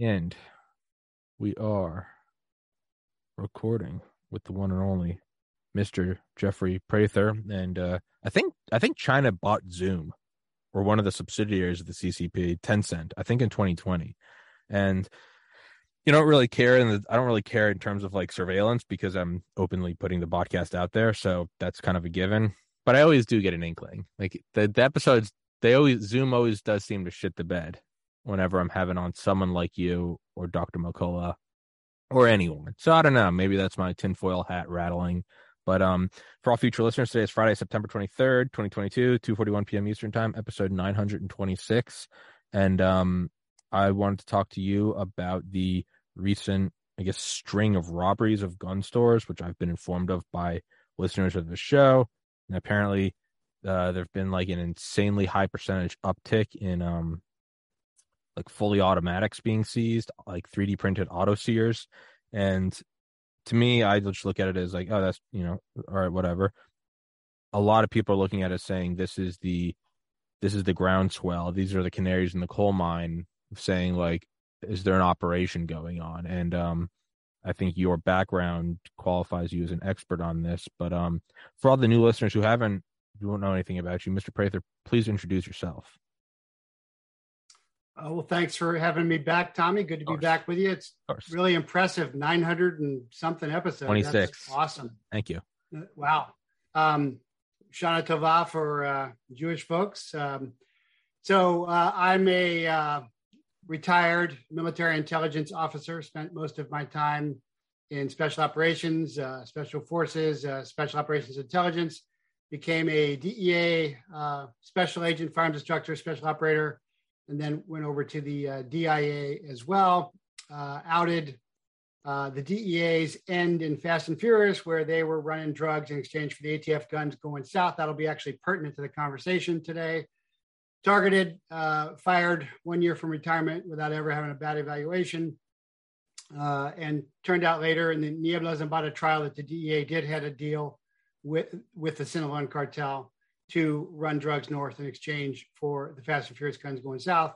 And we are recording with the one and only Mr. Jeffrey Prather. And uh, I think I think China bought Zoom or one of the subsidiaries of the CCP, Tencent, I think in 2020. And you don't really care and I don't really care in terms of like surveillance because I'm openly putting the podcast out there. So that's kind of a given. But I always do get an inkling. Like the, the episodes they always Zoom always does seem to shit the bed whenever I'm having on someone like you or Dr. McCullough or anyone. So I don't know. Maybe that's my tinfoil hat rattling. But um, for all future listeners, today is Friday, September 23rd, 2022, 2.41 p.m. Eastern Time, episode 926. And um, I wanted to talk to you about the recent, I guess, string of robberies of gun stores, which I've been informed of by listeners of the show. And apparently, uh, there've been like an insanely high percentage uptick in um, like fully automatics being seized, like 3D printed auto sears. And to me, I just look at it as like, oh, that's, you know, all right, whatever. A lot of people are looking at it saying this is the, this is the groundswell. These are the canaries in the coal mine saying like, is there an operation going on? And, um, I think your background qualifies you as an expert on this. But um, for all the new listeners who haven't, who don't know anything about you, Mr. Prather, please introduce yourself. Uh, well, thanks for having me back, Tommy. Good to be back with you. It's really impressive. 900 and something episodes. 26. That's awesome. Thank you. Uh, wow. Um, Shana Tova for uh, Jewish folks. Um, so uh, I'm a uh, retired military intelligence officer, spent most of my time in special operations, uh, special forces, special operations intelligence, became a DEA special agent, firearms instructor, special operator, and then went over to the uh, DIA as well. Uh, outed uh, the DEA's end in Fast and Furious, where they were running drugs in exchange for the ATF guns going south. That'll be actually pertinent to the conversation today. Targeted, uh, fired one year from retirement without ever having a bad evaluation. Uh, and turned out later in the Niebla Zambada trial that the DEA did had a deal with, with the Sinaloa cartel to run drugs north in exchange for the Fast and Furious guns going south.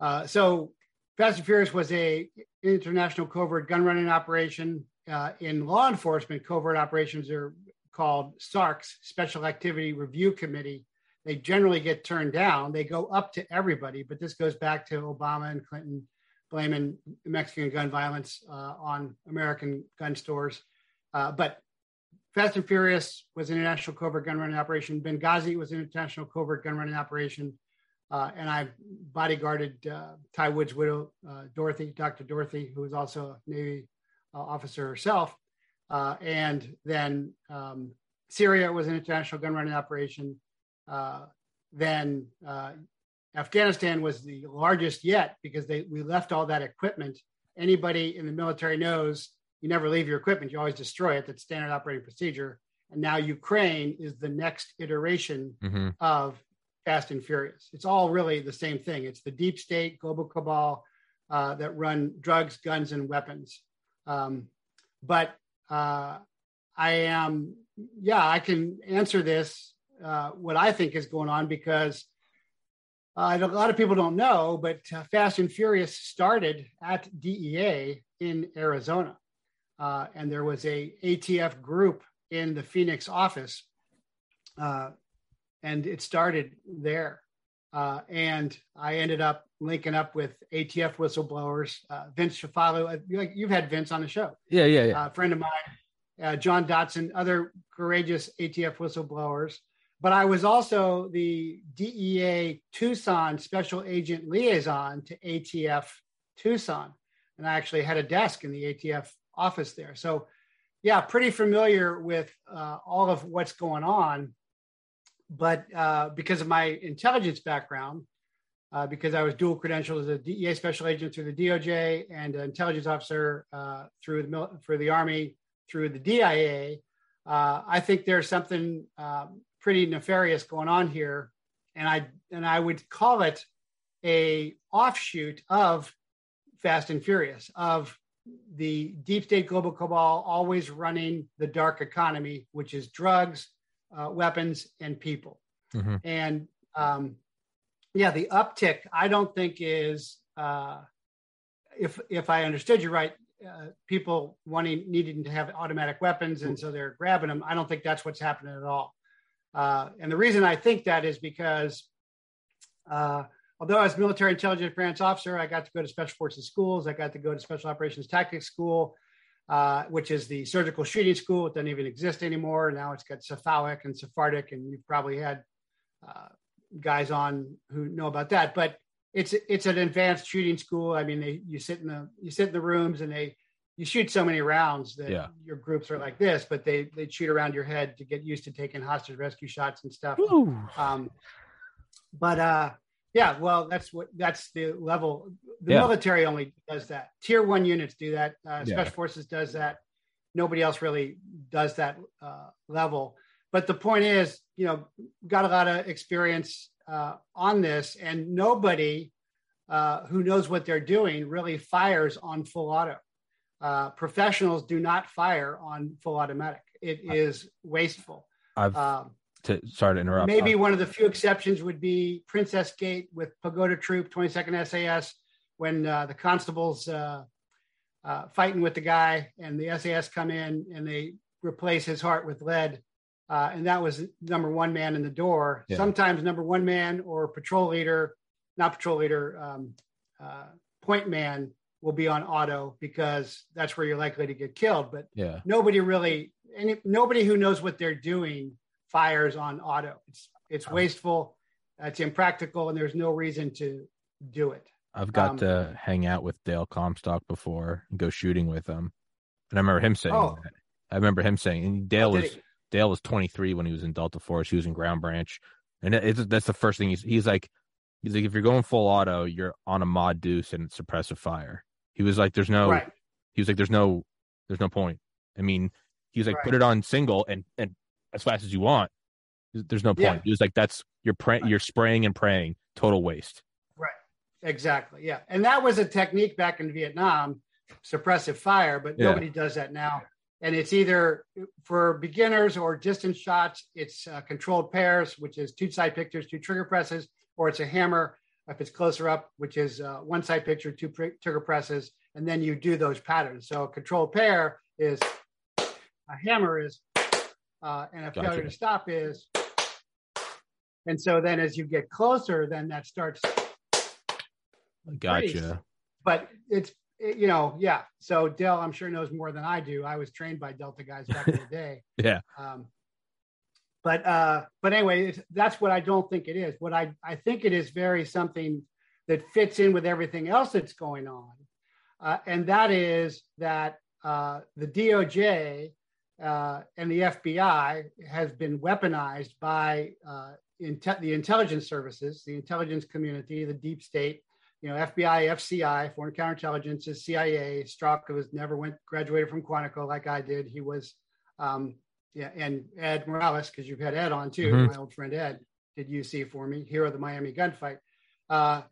Uh, so Fast and Furious was a international covert gun running operation. Uh, in law enforcement, covert operations are called SARCs, Special Activity Review Committee. They generally get turned down. They go up to everybody, but this goes back to Obama and Clinton blaming Mexican gun violence uh, on American gun stores. Uh, but Fast and Furious was an international covert gun running operation. Benghazi was an international covert gun running operation. Uh, and I bodyguarded uh, Ty Woods' widow, uh, Dorothy, Dr. Dorothy, who was also a Navy uh, officer herself. Uh, and then um, Syria was an international gun running operation. Uh, then Afghanistan was the largest yet because they we left all that equipment. Anybody in the military knows you never leave your equipment, you always destroy it. That's standard operating procedure. And now Ukraine is the next iteration mm-hmm. of Fast and Furious. It's all really the same thing. It's the deep state, global cabal uh, that run drugs, guns, and weapons. Um, but uh, I am, yeah, I can answer this, uh, what I think is going on, because uh, a lot of people don't know, but uh, Fast and Furious started at DEA in Arizona uh, and there was a ATF group in the Phoenix office, uh, and it started there. Uh, and I ended up linking up with ATF whistleblowers, uh, Vince Cefalu. Uh, you've had Vince on the show. Yeah, yeah, yeah. A uh, friend of mine, John Dotson, other courageous ATF whistleblowers. But I was also the DEA Tucson special agent liaison to ATF Tucson. And I actually had a desk in the ATF office there. So, yeah, pretty familiar with uh, all of what's going on. But uh, because of my intelligence background, uh, because I was dual credentialed as a DEA special agent through the DOJ and an intelligence officer uh, through the for the Army through the DIA, uh, I think there's something um, pretty nefarious going on here, and I and I would call it a offshoot of Fast and Furious of the deep state global cabal always running the dark economy, which is drugs, uh, weapons, and people. Mm-hmm. And um, yeah, the uptick I don't think is uh, if if I understood you right, uh, people wanting needing to have automatic weapons and so they're grabbing them. I don't think that's what's happening at all. Uh, and the reason I think that is because uh, although as military intelligence branch officer, I got to go to special forces schools. I got to go to special operations tactics school, uh, which is the surgical shooting school. It doesn't even exist anymore. Now it's got Cephalic and Sephardic, and you've probably had uh, guys on who know about that. But it's it's an advanced shooting school. I mean, they you sit in the you sit in the rooms and they you shoot so many rounds that yeah. your groups are like this, but they they shoot around your head to get used to taking hostage rescue shots and stuff. Um, but uh, yeah, well, that's what that's the level. The yeah. military only does that. Tier one units do that. Uh, Special yeah. Forces does that. Nobody else really does that uh, level. But the point is, you know, got a lot of experience uh, on this, and nobody uh, who knows what they're doing really fires on full auto. Uh, professionals do not fire on full automatic. It is wasteful. I've um, to sorry to interrupt. Maybe one of the few exceptions would be Princes Gate with Pagoda Troop, 22nd SAS, when uh, the constables uh, uh, fighting with the guy and the SAS come in and they replace his heart with lead. Uh, and that was number one man in the door. Yeah. Sometimes number one man or patrol leader, not patrol leader, um, uh, point man will be on auto because that's where you're likely to get killed. But yeah. nobody really, any, nobody who knows what they're doing fires on auto. It's it's oh. wasteful, it's impractical, and there's no reason to do it. I've got um, to hang out with Dale Comstock before and go shooting with him, and I remember him saying oh, that. I remember him saying, and Dale was it? Dale was 23 when he was in Delta Force. He was in Ground Branch, and it's that's the first thing he's he's like he's like if you're going full auto, you're on a Ma Deuce and suppressive fire. He was like, there's no. Right. He was like, there's no, there's no point. I mean, he was like, right. put it on single and and as fast as you want. There's no point. Yeah. It was like that's you're you're spraying and praying, total waste. Right. Exactly. Yeah, and that was a technique back in Vietnam, suppressive fire, but yeah. nobody does that now. And it's either for beginners or distance shots. It's uh, controlled pairs, which is two sight pictures, two trigger presses, or it's a hammer if it's closer up, which is uh, one sight picture, two trigger presses, and then you do those patterns. So a controlled pair is a hammer is uh, and a gotcha. failure to stop is. And so then as you get closer, then that starts. Gotcha. But it's, you know, yeah. So Dell, I'm sure knows more than I do. I was trained by Delta guys back in the day. yeah. Um, but uh, but anyway, that's what I don't think it is. What I I think it is very something that fits in with everything else that's going on, uh, and that is that uh, the DOJ uh, and the FBI has been weaponized by uh, inte- the intelligence services, the intelligence community, the deep state. You know, FBI, FCI, Foreign Counterintelligence, is CIA. Strzok was never went graduated from Quantico like I did. He was, um, yeah, and Ed Morales because you've had Ed on too. Mm-hmm. My old friend Ed did UC for me, hero of the Miami gunfight. Uh,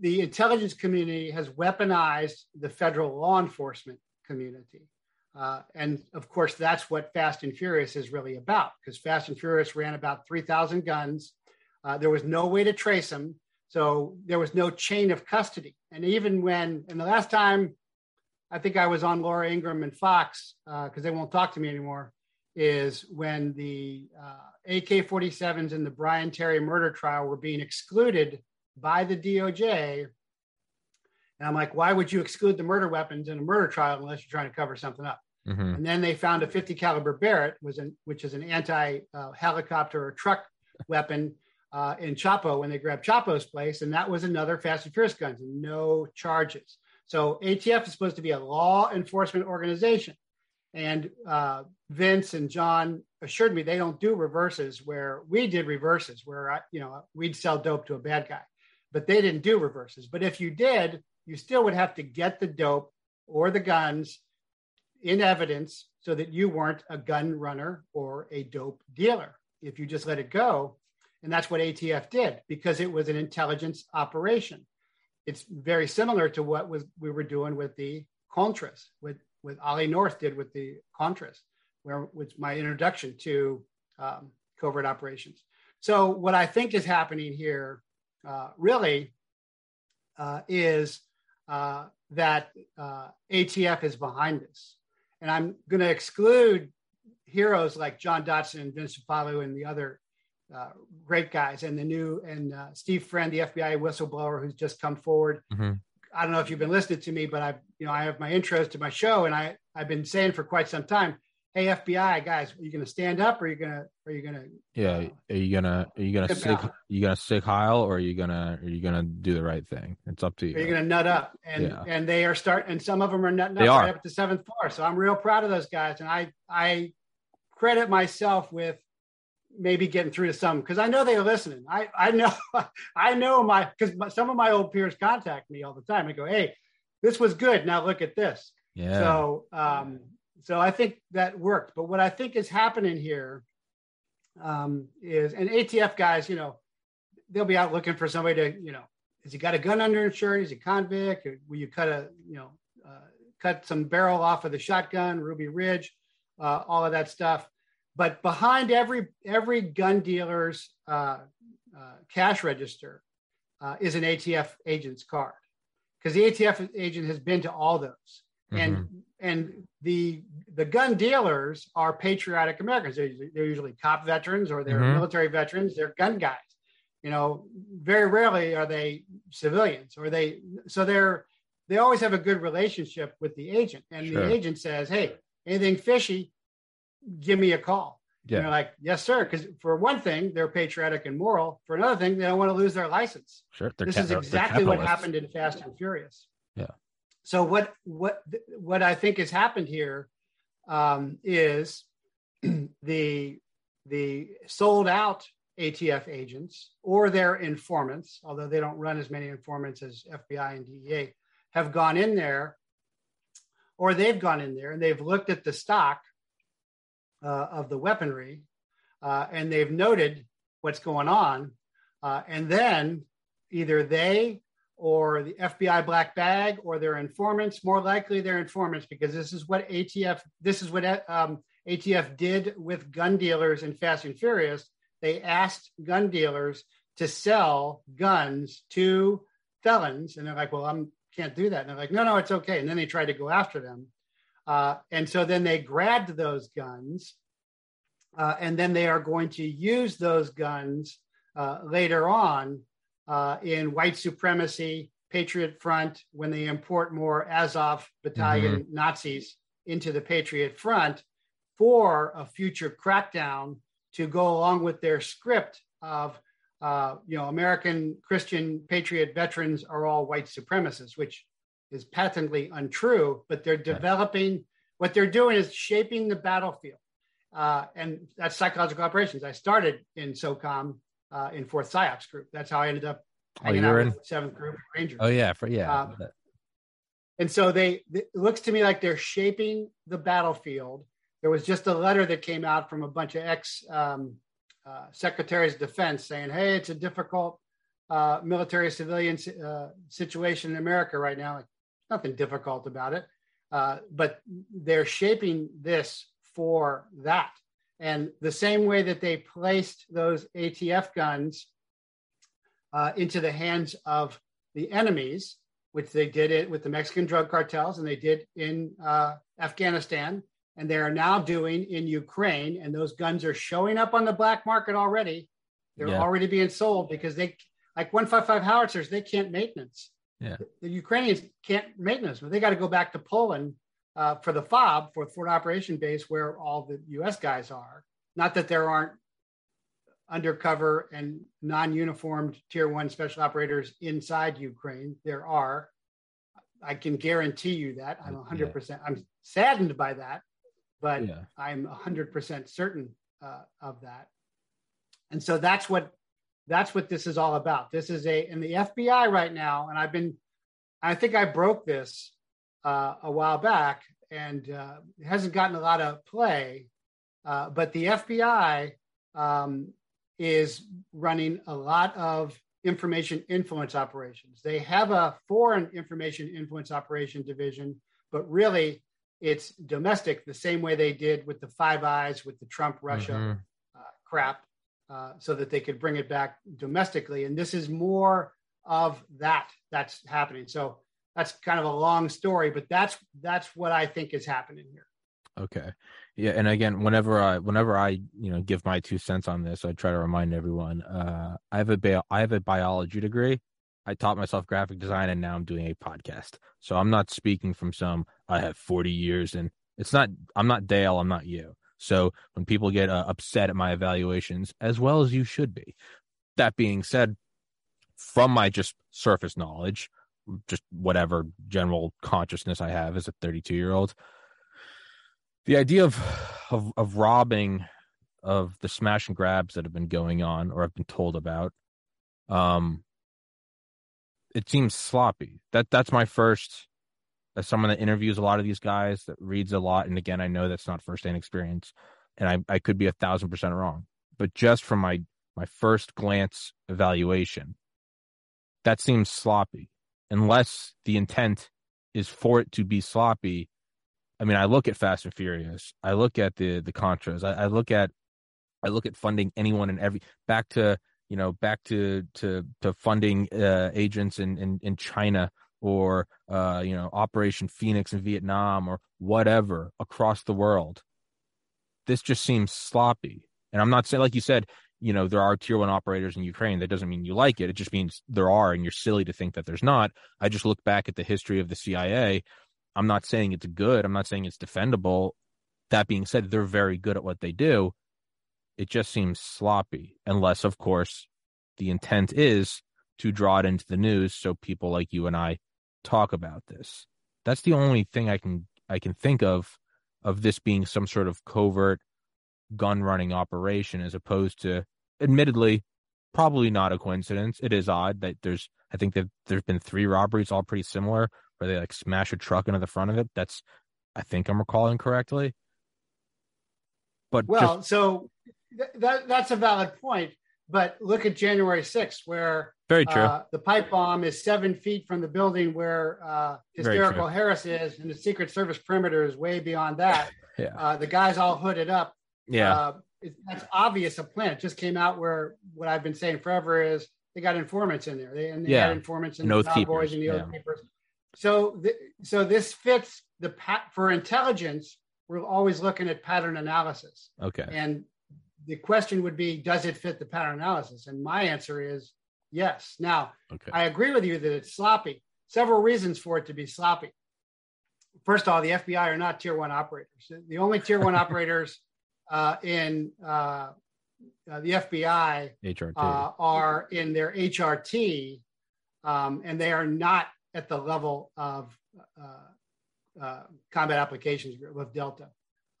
the intelligence community has weaponized the federal law enforcement community. Uh, and of course, that's what Fast and Furious is really about because Fast and Furious ran about 3,000 guns. Uh, there was no way to trace them. So there was no chain of custody. And even when, and the last time I think I was on Laura Ingraham and Fox, because uh, they won't talk to me anymore, is when the AK 47s in the Brian Terry murder trial were being excluded by the DOJ and I'm like, why would you exclude the murder weapons in a murder trial unless you're trying to cover something up? Mm-hmm. And then they found a 50 caliber Barrett, was an, which is an anti uh, helicopter or truck weapon uh, in Chapo when they grabbed Chapo's place, and that was another Fast and Furious guns, no charges. So ATF is supposed to be a law enforcement organization, and uh, Vince and John assured me they don't do reverses where we did reverses where I, you know we'd sell dope to a bad guy, but they didn't do reverses. But if you did, you still would have to get the dope or the guns in evidence so that you weren't a gun runner or a dope dealer if you just let it go. And that's what ATF did because it was an intelligence operation. It's very similar to what was we were doing with the Contras, with what Ollie North did with the Contras, where was my introduction to um, covert operations. So what I think is happening here uh, really uh, is uh, that uh, ATF is behind this. And I'm going to exclude heroes like John Dotson and Vince Falu and the other uh, great guys, and the new and uh, Steve Friend, the FBI whistleblower who's just come forward. Mm-hmm. I don't know if you've been listening to me, but I've you know, I have my intros to my show, and I I've been saying for quite some time, hey FBI guys, are you going to stand up, or are you going to, are you going to? Yeah, uh, are you gonna, are you gonna sig, you gonna sig heil, or are you gonna, are you gonna do the right thing? It's up to you. Are you going to nut up? And yeah. and they are start, and some of them are nutting they up right up the seventh floor. So I'm real proud of those guys, and I I credit myself with maybe getting through to some because I know they're listening. I I know I know my because some of my old peers contact me all the time. I go, hey, this was good. Now look at this. Yeah. So um, so I think that worked. But what I think is happening here um, is, and ATF guys, you know, they'll be out looking for somebody to, you know, has he got a gun under shirt? Is he convict? Or will you cut a, you know, uh, cut some barrel off of the shotgun, Ruby Ridge, uh, all of that stuff. But behind every every gun dealer's uh, uh cash register uh, is an ATF agent's card because the ATF agent has been to all those. Mm-hmm. And and the the gun dealers are patriotic Americans. They're, they're usually cop veterans or they're mm-hmm. military veterans. They're gun guys. You know, very rarely are they civilians or they. So they're they always have a good relationship with the agent, and sure. the agent says, "Hey, anything fishy, give me a call." Yeah. And they're like, "Yes, sir." Because for one thing, they're patriotic and moral. For another thing, they don't want to lose their license. Sure, this is exactly what happened in Fast and Furious. Yeah. So what what what I think has happened here um, is the the sold out ATF agents or their informants, although they don't run as many informants as FBI and DEA, have gone in there, or they've gone in there and they've looked at the stock uh, of the weaponry, uh, and they've noted what's going on, uh, and then either they or the FBI black bag or their informants. More likely, they're informants because this is what ATF this is what um, ATF did with gun dealers in Fast and Furious. They asked gun dealers to sell guns to felons, and they're like, "Well, I can't do that." And they're like, "No, no, it's okay." And then they tried to go after them, uh, and so then they grabbed those guns, uh, and then they are going to use those guns uh, later on uh, in white supremacy, Patriot Front, when they import more Azov battalion mm-hmm. Nazis into the Patriot Front for a future crackdown to go along with their script of, uh, you know, American Christian Patriot veterans are all white supremacists, which is patently untrue, but they're developing, what they're doing is shaping the battlefield. Uh, and that's psychological operations. I started in SOCOM uh, in fourth PSYOPs group. That's how I ended up oh, hanging out in... seventh group Rangers. Oh yeah, for yeah. Um, and so they it looks to me like they're shaping the battlefield. There was just a letter that came out from a bunch of ex um, uh, secretaries of defense saying, "Hey, it's a difficult uh, military civilian uh, situation in America right now. Like, nothing difficult about it, uh, but they're shaping this for that. And the same way that they placed those ATF guns uh, into the hands of the enemies, which they did it with the Mexican drug cartels and they did in uh, Afghanistan, and they are now doing in Ukraine. And those guns are showing up on the black market already. They're yeah. already being sold because they, like 155 howitzers, they can't maintenance. Yeah. The, the Ukrainians can't maintenance, but they got to go back to Poland uh, for the FOB, for the Forward Operation Base, where all the U.S. guys are. Not that there aren't undercover and non-uniformed Tier One special operators inside Ukraine. There are. I can guarantee you that. I'm 100. Yeah. percent I'm saddened by that, but yeah. I'm 100 percent certain uh, of that. And so that's what that's what this is all about. This is a in the FBI right now, and I've been. I think I broke this uh, a while back, and uh, hasn't gotten a lot of play. Uh, but the FBI um, is running a lot of information influence operations. They have a foreign information influence operation division, but really it's domestic, the same way they did with the Five Eyes, with the Trump Russia mm-hmm. uh, crap. uh, so that they could bring it back domestically. And this is more of that that's happening. So that's kind of a long story, but that's that's what I think is happening here. Okay. Yeah, and again, whenever I whenever I you know give my two cents on this, I try to remind everyone. Uh, I have a bi- I have a biology degree. I taught myself graphic design, and now I'm doing a podcast. So I'm not speaking from some I have 40 years, and it's not. I'm not Dale. I'm not you. So when people get uh, upset at my evaluations, as well as you should be. That being said, from my just surface knowledge, just whatever general consciousness I have as a 32 year old, the idea of, of of robbing of the smash and grabs that have been going on or I've been told about, um, it seems sloppy. That that's my first as someone that interviews a lot of these guys that reads a lot and again i know that's not firsthand experience and i, I could be a thousand percent wrong but just from my my first glance evaluation that seems sloppy unless the intent is for it to be sloppy i mean i look at fast and furious i look at the the contras i, I look at i look at funding anyone and every back to you know back to to to funding uh, agents in, in in china or uh, you know Operation Phoenix in Vietnam or whatever across the world. This just seems sloppy. And I'm not saying, like you said, you know, there are tier one operators in Ukraine. That doesn't mean you like it. It just means there are, and you're silly to think that there's not. I just look back at the history of the CIA. I'm not saying it's good. I'm not saying it's defendable. That being said, they're very good at what they do. It just seems sloppy, unless, of course, the intent is to draw it into the news so people like you and I talk about this. That's the only thing I can I can think of of this being some sort of covert gun running operation as opposed to admittedly probably not a coincidence. It is odd that there's I think that there's been three robberies all pretty similar where they like smash a truck into the front of it. That's I think I'm recalling correctly. But well, just, so th- that that's a valid point. But look at January 6th, where very true. Uh, the pipe bomb is seven feet from the building where uh, hysterical Harris is, and the Secret Service perimeter is way beyond that. yeah. Uh, the guys all hooded up. Yeah. It, that's obvious a plan. It just came out where what I've been saying forever is they got informants in there. They, and they yeah. had informants in the Cowboys and the yeah. Oath Keepers. So, th- so this fits the pat for intelligence. We're always looking at pattern analysis. Okay. And the question would be, does it fit the pattern analysis? And my answer is Yes. Now, okay. I agree with you that it's sloppy. Several reasons for it to be sloppy. First of all, the FBI are not tier one operators. The only tier one operators uh, in uh, uh, the FBI. Uh, are in their HRT, um, and they are not at the level of uh, uh, combat applications with Delta.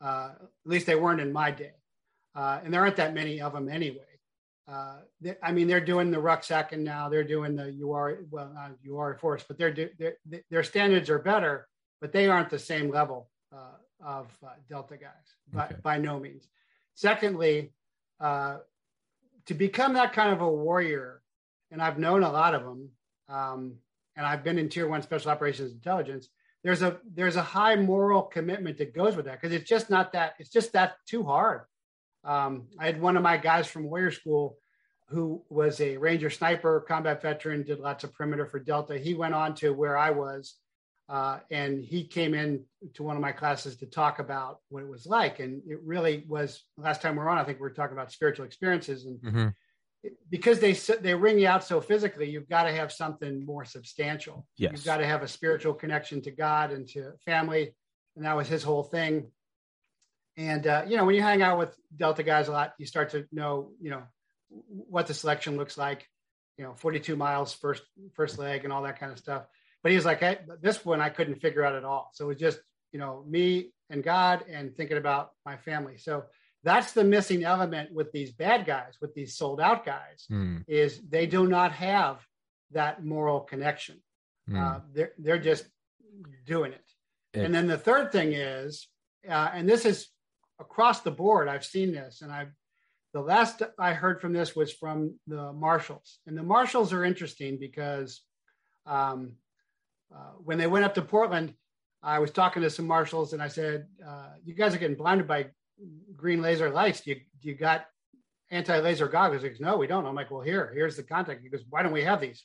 at least they weren't in my day. and there aren't that many of them anyway uh, they, I mean, they're doing the rucksack and now they're doing the UR, well, not UR force, but they're, they're, their standards are better, but they aren't the same level uh, of uh, Delta guys but okay. by no means. Secondly, uh, to become that kind of a warrior, and I've known a lot of them, um, and I've been in tier one special operations intelligence. There's a there's a high moral commitment that goes with that because it's just not that it's just that too hard. Um, I had one of my guys from Warrior School who was a Ranger sniper, combat veteran, did lots of perimeter for Delta. He went on to where I was, uh, and he came in to one of my classes to talk about what it was like. And it really was. Last time we are on, I think we were talking about spiritual experiences, and mm-hmm. it, because they they wring you out so physically, you've got to have something more substantial. Yes. You've got to have a spiritual connection to God and to family, and that was his whole thing. And uh, you know, when you hang out with Delta guys a lot, you start to know, you know, what the selection looks like. You know, 42 miles first first leg and all that kind of stuff. But he was like, this one I couldn't figure out at all. So it was just, you know, me and God and thinking about my family. So that's the missing element with these bad guys, with these sold out guys, mm. is they do not have that moral connection. Mm. Uh, they're they're just doing it. it. And then the third thing is, uh, and this is across the board, I've seen this, and I've the last I heard from this was from the marshals, and the marshals are interesting because um, uh, when they went up to Portland, I was talking to some marshals, and I said, uh, "You guys are getting blinded by green laser lights. Do you, do you got anti-laser goggles. He goes, no, we don't. I'm like, well, here, here's the contact. He goes, why don't we have these?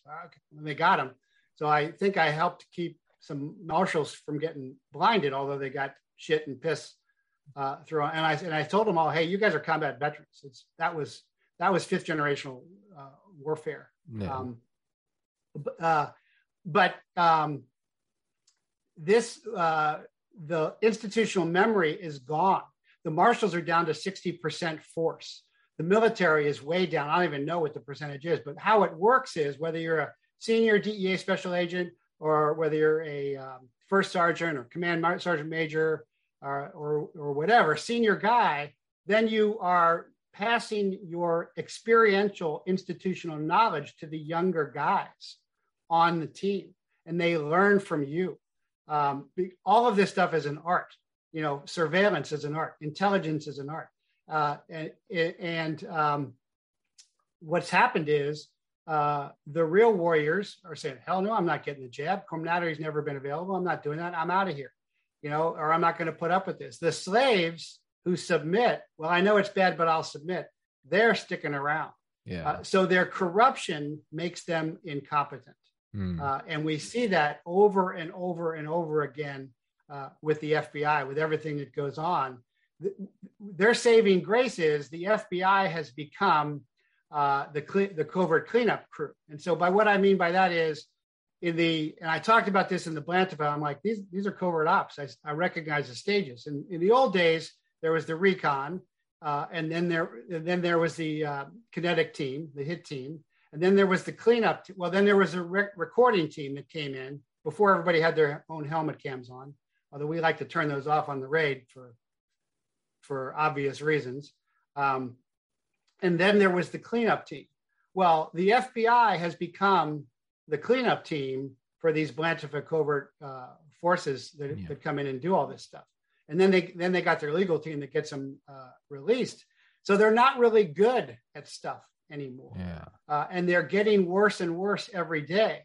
And they got them. So I think I helped keep some marshals from getting blinded, although they got shit and piss uh, through. And I and I told them all, hey, you guys are combat veterans. It's that was that was fifth generational uh, warfare. Yeah. Um, uh, but um, this uh, the institutional memory is gone. The marshals are down to sixty percent force. The military is way down. I don't even know what the percentage is, but how it works is whether you're a senior DEA special agent or whether you're a um, first sergeant or command sergeant major or, or, or whatever, senior guy, then you are passing your experiential institutional knowledge to the younger guys on the team and they learn from you. Um, all of this stuff is an art. You know, surveillance is an art, intelligence is an art. Uh, and and um, what's happened is uh, the real warriors are saying, "Hell no, I'm not getting the jab. Comirnaty's never been available. I'm not doing that. I'm out of here." You know, or I'm not going to put up with this. The slaves who submit, well, I know it's bad, but I'll submit. They're sticking around. Yeah. Uh, so their corruption makes them incompetent, Hmm. uh, and we see that over and over and over again uh, with the FBI, with everything that goes on their saving grace is the FBI has become uh, the the covert cleanup crew. And so, by what I mean by that is, in the and I talked about this in the Blanchard. I'm like these these are covert ops. I, I recognize the stages. And in the old days, there was the recon, uh, and then there and then there was the uh, kinetic team, the hit team, and then there was the cleanup. T- well, then there was a rec- recording team that came in before everybody had their own helmet cams on. Although we like to turn those off on the raid for for obvious reasons. Um, and then there was the cleanup team. Well, the FBI has become the cleanup team for these Blanchard covert uh, forces that, yeah. that, come in and do all this stuff. And then they then they got their legal team that gets them uh, released. So they're not really good at stuff anymore. Yeah. Uh, and they're getting worse and worse every day.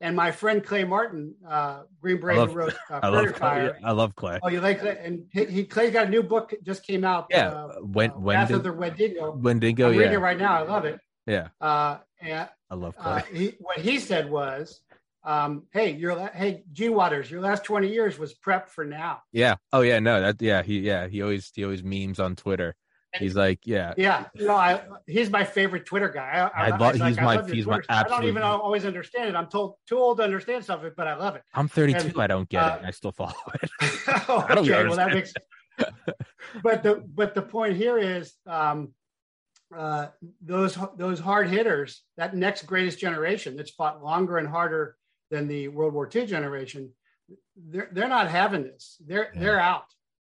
And my friend Clay Martin, uh, Green Beret, love, wrote uh, I love Clay. I love Clay. Oh, you like Clay? And he, he Clay's got a new book just came out. Yeah, uh, when uh, when did, of the Wendigo. Wendigo, I'm yeah. reading it right now. I love it. Yeah. Uh, and I love uh, Clay. he, what he said was, um, "Hey, your hey Gene Waters, your last twenty years was prep for now." yeah. Oh yeah. No. That. Yeah. He. Yeah. He always. He always memes on Twitter. He's like, yeah, Yeah, know, I he's my favorite Twitter guy. I, I love- it's like, he's I my- love he's my. I don't even always understand it. I'm told too old to understand stuff, but I love it. I'm 32. And, I don't get uh, it. I still follow it. oh, I don't okay, well that makes. but the but the point here is um, uh, those those hard hitters, that next greatest generation that's fought longer and harder than the World War II generation, they're they're not having this. They're Yeah. they're out.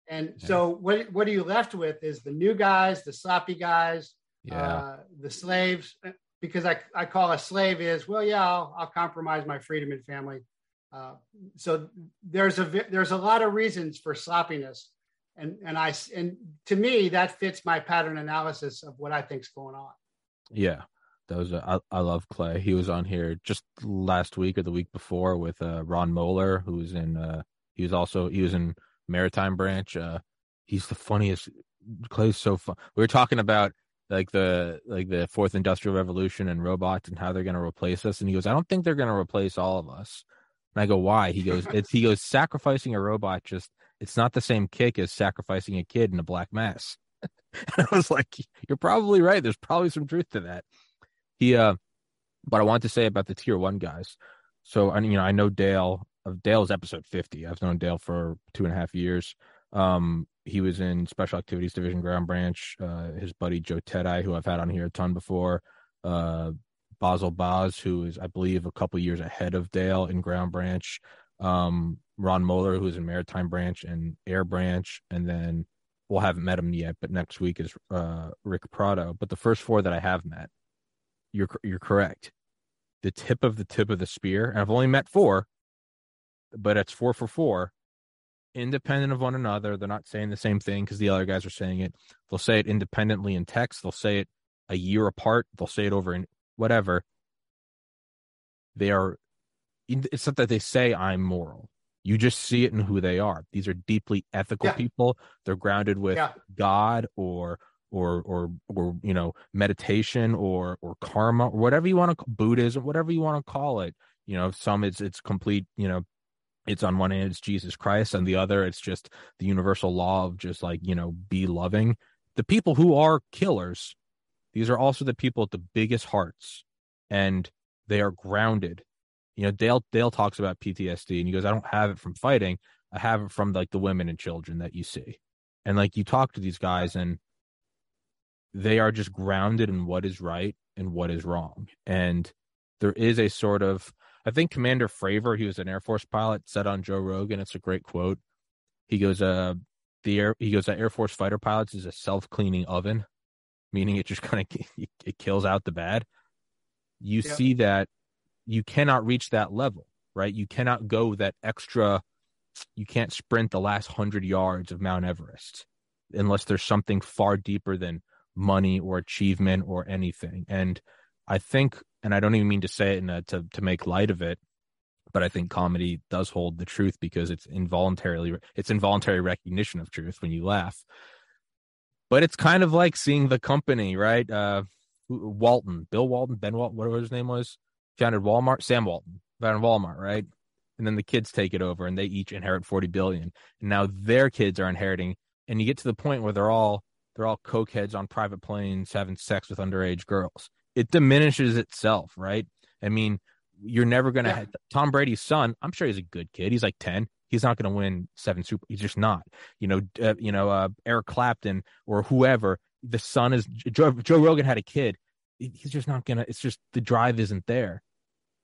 And Yeah. so what what are you left with is the new guys, the sloppy guys, Yeah. uh, the slaves. Because I, I call a slave is well, yeah, I'll, I'll compromise my freedom and family. Uh, so there's a there's a lot of reasons for sloppiness, and and I and to me that fits my pattern analysis of what I think's going on. Yeah, that was a, I, I love Clay. He was on here just last week or the week before with uh, Ron Moeller, who was in. Uh, he was also he was in Maritime Branch. Uh, he's the funniest. Clay's so fun. We were talking about like the like the fourth industrial revolution and robots and how they're going to replace us, and he goes, "I don't think they're going to replace all of us." And I go, "Why?" He goes, "It's he goes sacrificing a robot just." It's not the same kick as sacrificing a kid in a black mass. and I was like, "You're probably right. There's probably some truth to that." He, uh, but I want to say about the tier one guys. So, I you know, I know Dale. Of Dale's episode fifty. I've known Dale for two and a half years. Um, he was in Special Activities Division Ground Branch. Uh, his buddy Joe Tedai, who I've had on here a ton before. Uh, Basil Baz, who is, I believe, a couple years ahead of Dale in Ground Branch. Um, Ron Moeller, who is in Maritime Branch and Air Branch, and then well, haven't met him yet, but next week is uh, Rick Prado. But the first four that I have met, you're you're correct. The tip of the tip of the spear, and I've only met four, but it's four for four, independent of one another. They're not saying the same thing because the other guys are saying it. They'll say it independently in text. They'll say it a year apart. They'll say it over in whatever. They are. It's not that they say I'm moral. You just see it in who they are. These are deeply ethical Yeah. people. They're grounded with Yeah. God or or or or you know meditation or or karma or whatever you want to buddhism whatever you want to call it you know some it's it's complete you know it's on one hand it's jesus christ and the other it's just the universal law of just like you know be loving. The people who are killers these are also the people with the biggest hearts and they are grounded. You know dale dale talks about ptsd and he goes i don't have it from fighting i have it from like the women and children that you see. And like you talk to these guys and they are just grounded in what is right and what is wrong. And there is a sort of I think Commander Fravor, he was an Air Force pilot, said on Joe Rogan, it's a great quote. He goes, uh, the air, he goes, Air Force fighter pilots is a self cleaning oven, meaning it just kind of it kills out the bad. You yep. see that you cannot reach that level, right? You cannot go that extra. You can't sprint the last hundred yards of Mount Everest unless there's something far deeper than money or achievement or anything. And I think and I don't even mean to say it a, to to make light of it, but I think comedy does hold the truth because it's involuntarily it's involuntary recognition of truth when you laugh. But it's kind of like seeing the company, right? Uh, Walton, Bill Walton, Ben Walton, whatever his name was, founded Walmart. Sam Walton founded Walmart, right? And then the kids take it over, and they each inherit forty billion. And now their kids are inheriting, and you get to the point where they're all they're all cokeheads on private planes having sex with underage girls it diminishes itself, right? I mean, you're never going to yeah. have Tom Brady's son. I'm sure he's a good kid. He's like 10. He's not going to win seven super. He's just not. You know, uh, you know, uh, Eric Clapton or whoever. The son is Joe, Joe Rogan had a kid. He's just not gonna. It's just the drive isn't there.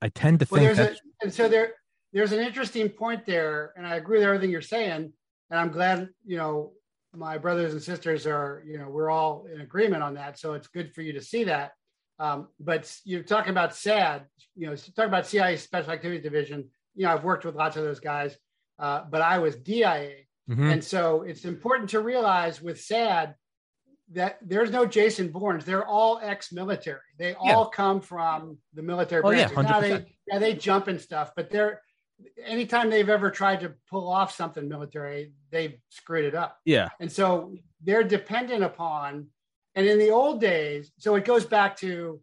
I tend to well, think. There's a, and so there, there's an interesting point there, and I agree with everything you're saying. And I'm glad, you know, my brothers and sisters are, you know, we're all in agreement on that. So it's good for you to see that. Um, but you're talking about SAD, you know, talking about CIA Special Activities Division. You know, I've worked with lots of those guys, uh, but I was DIA. Mm-hmm. And so it's important to realize with SAD that there's no Jason Bournes. They're all ex-military. They all come from the military oh, Yeah, now they, yeah, they jump and stuff, but they're anytime they've ever tried to pull off something military, they've screwed it up. Yeah. And so they're dependent upon and in the old days, so it goes back to,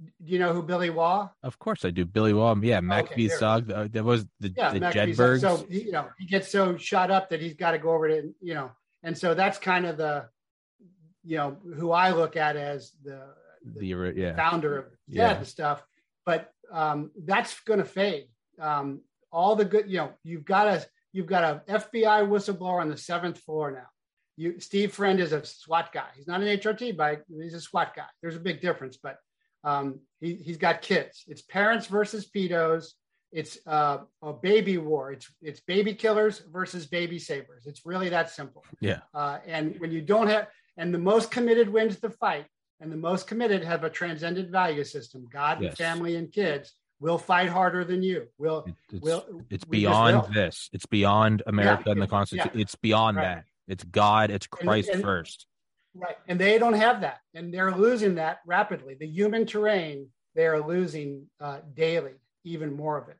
do you know who Billy Waugh? Of course I do. Billy Waugh. Yeah, MACV okay, Sog. Uh, that was the, yeah, the Jedburghs. So, he, you know, he gets so shot up that he's got to go over to, you know, and so that's kind of the, you know, who I look at as the, the, the yeah. founder of yeah. and stuff. But um, that's going to fade. Um, all the good, you know, you've got a you've got a FBI whistleblower on the seventh floor now you Steve Friend is a SWAT guy. He's not an HRT guy. He's a SWAT guy. There's a big difference, but um, he, he's got kids. It's parents versus pedos. It's uh, a baby war. It's it's baby killers versus baby savers. It's really that simple. Yeah. Uh, and when you don't have, and the most committed wins the fight, and the most committed have a transcendent value system. God, yes. and family, and kids will fight harder than you. Will it's, will it's beyond this. It's beyond America yeah, and the Constitution. Yeah. It's beyond right. that. It's God, it's Christ and, and, first. Right. And they don't have that. And they're losing that rapidly. The human terrain, they are losing uh, daily, even more of it.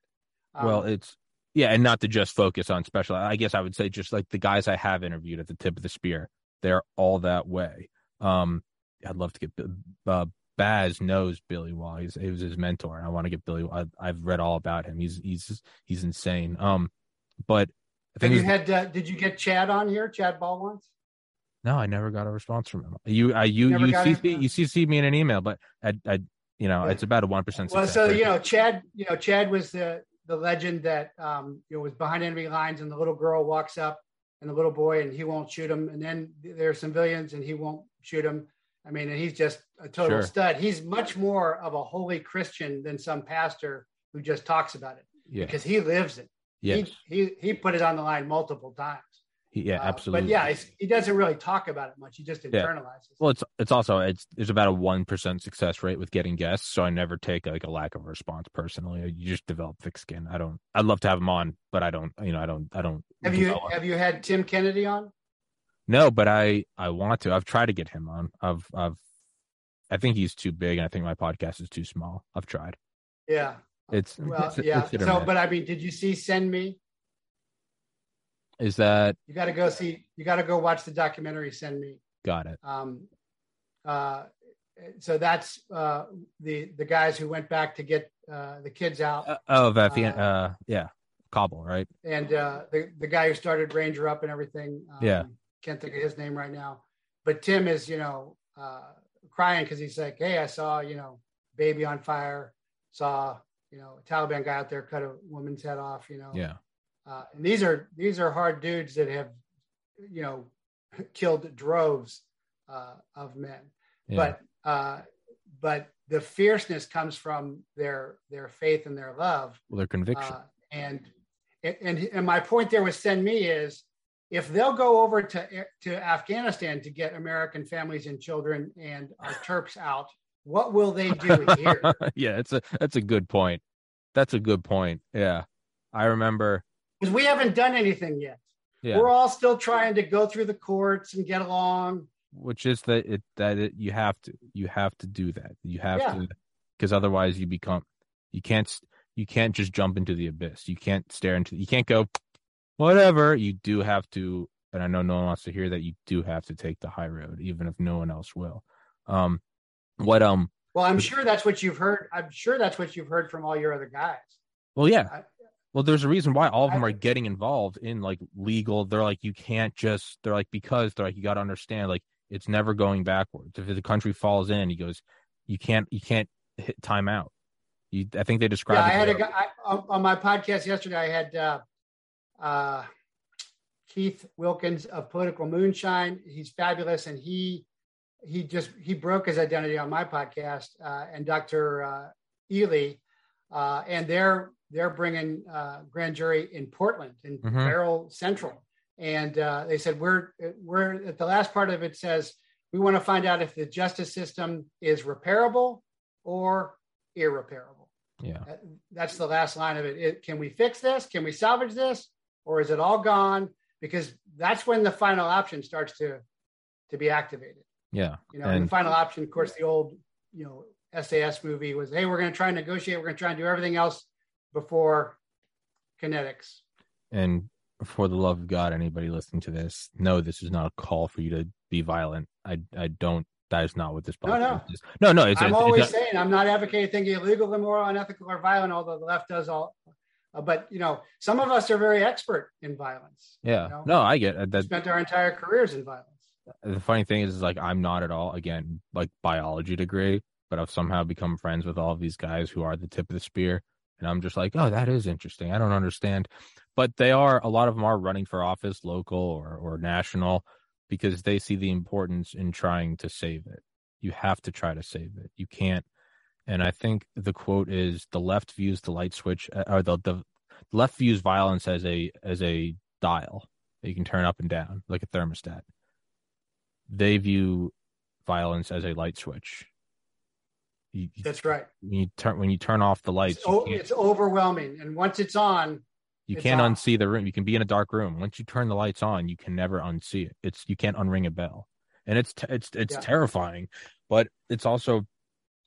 Um, well, it's, yeah, and not to just focus on special. I guess I would say just like the guys I have interviewed at the tip of the spear, they're all that way. Um, I'd love to get uh, Baz knows Billy Waugh. He's, he was his mentor. And I want to get Billy. I, I've read all about him. He's he's he's insane. Um, but have you had? Uh, did you get Chad on here? Chad Ball once? No, I never got a response from him. You, I, you, you, you CC, you CC me in an email, but I, I you know, it's about a one percent. Well, so you know, Chad, you know, Chad was the the legend that um, you know was behind enemy lines, and the little girl walks up, and the little boy, and he won't shoot him, and then there are civilians, and he won't shoot him. I mean, and he's just a total sure. stud. He's much more of a holy Christian than some pastor who just talks about it yeah. because he lives it. Yes. He, he, he put it on the line multiple times. Yeah, absolutely. Uh, but yeah, he doesn't really talk about it much. He just internalizes. Yeah. Well, it's it's also it's there's about a one percent success rate with getting guests, so I never take like a lack of response personally. You just develop thick skin. I don't. I'd love to have him on, but I don't. You know, I don't. I don't. Have you have you had Tim Kennedy on? No, but I I want to. I've tried to get him on. I've I've I think he's too big, and I think my podcast is too small. I've tried. Yeah, it's well, it's, yeah. It's so, but I mean, did you see Send Me? Is that you got to go see? You got to go watch the documentary. Send Me. Got it. Um, uh, so that's uh, the the guys who went back to get uh, the kids out. Uh, oh, Afghan, uh, yeah, Kabul, right? And uh, the the guy who started Ranger Up and everything. Um, yeah, can't think of his name right now, but Tim is you know uh, crying because he's like, hey, I saw you know baby on fire, saw you know a Taliban guy out there cut a woman's head off, you know. Yeah. Uh, and these are these are hard dudes that have, you know, killed droves uh, of men. Yeah. But uh, but the fierceness comes from their their faith and their love. Well, their conviction. Uh, and and and my point there with send me is if they'll go over to to Afghanistan to get American families and children and our Terps out, what will they do here? yeah, it's a that's a good point. That's a good point. Yeah, I remember because we haven't done anything yet. Yeah. We're all still trying to go through the courts and get along which is that it that it, you have to you have to do that you have yeah. to because otherwise you become you can't you can't just jump into the abyss you can't stare into you can't go whatever you do have to and i know no one wants to hear that you do have to take the high road even if no one else will um what um well i'm sure that's what you've heard i'm sure that's what you've heard from all your other guys well yeah I, well, there's a reason why all of them are getting involved in like legal. They're like, you can't just, they're like, because they're like, you got to understand, like, it's never going backwards. If the country falls in, he goes, you can't you can't hit timeout. You, I think they described. Yeah, I had a guy I, on my podcast yesterday. I had uh, uh, Keith Wilkins of Political Moonshine. He's fabulous, and he he just he broke his identity on my podcast. Uh, and Dr. Uh, Ely, uh, and they're they're bringing uh, grand jury in Portland in mm-hmm. Beryl Central and uh, they said we're we're at the last part of it says we want to find out if the justice system is repairable or irreparable. Yeah, that's the last line of it. it. Can we fix this? Can we salvage this, or is it all gone? Because that's when the final option starts to to be activated. Yeah, you know, and the final option, of course, the old you know SAS movie was, hey, we're going to try and negotiate. We're going to try and do everything else before kinetics. And for the love of God, anybody listening to this, no, this is not a call for you to be violent. I I don't. That is not what this podcast no, no. is. No, no. It's, I'm always it's, saying I'm not advocating thinking illegal, immoral, unethical, or violent. Although the left does all, uh, but you know, some of us are very expert in violence. Yeah. You know? No, I get it. that. Spent our entire careers in violence. The funny thing is, is like I'm not at all again like biology degree, but I've somehow become friends with all of these guys who are the tip of the spear, and I'm just like, oh, that is interesting. I don't understand but they are a lot of them are running for office, local or or national, because they see the importance in trying to save it. You have to try to save it. You can't. And I think the quote is: "The left views the light switch, uh, or the the left views violence as a as a dial that you can turn up and down like a thermostat. They view violence as a light switch. You, That's right. When you turn when you turn off the lights, it's, it's overwhelming, and once it's on, you can't on. unsee the room. You can be in a dark room. Once you turn the lights on, you can never unsee it. It's you can't unring a bell, and it's it's it's yeah. terrifying, but it's also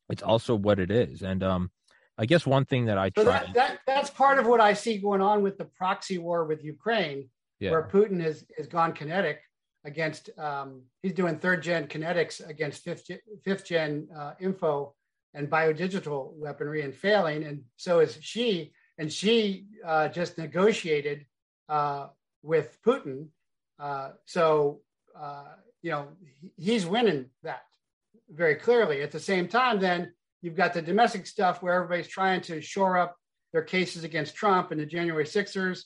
it's also what it is. And um, I guess one thing that I so try that, that that's part of what I see going on with the proxy war with Ukraine, yeah. where Putin has has gone kinetic against um, he's doing third gen kinetics against fifth gen, fifth gen uh, info and biodigital weaponry and failing, and so is Xi and Xi uh, just negotiated uh, with Putin. Uh, so uh, you know he's winning that very clearly. At the same time, then you've got the domestic stuff where everybody's trying to shore up their cases against Trump and the January Sixers.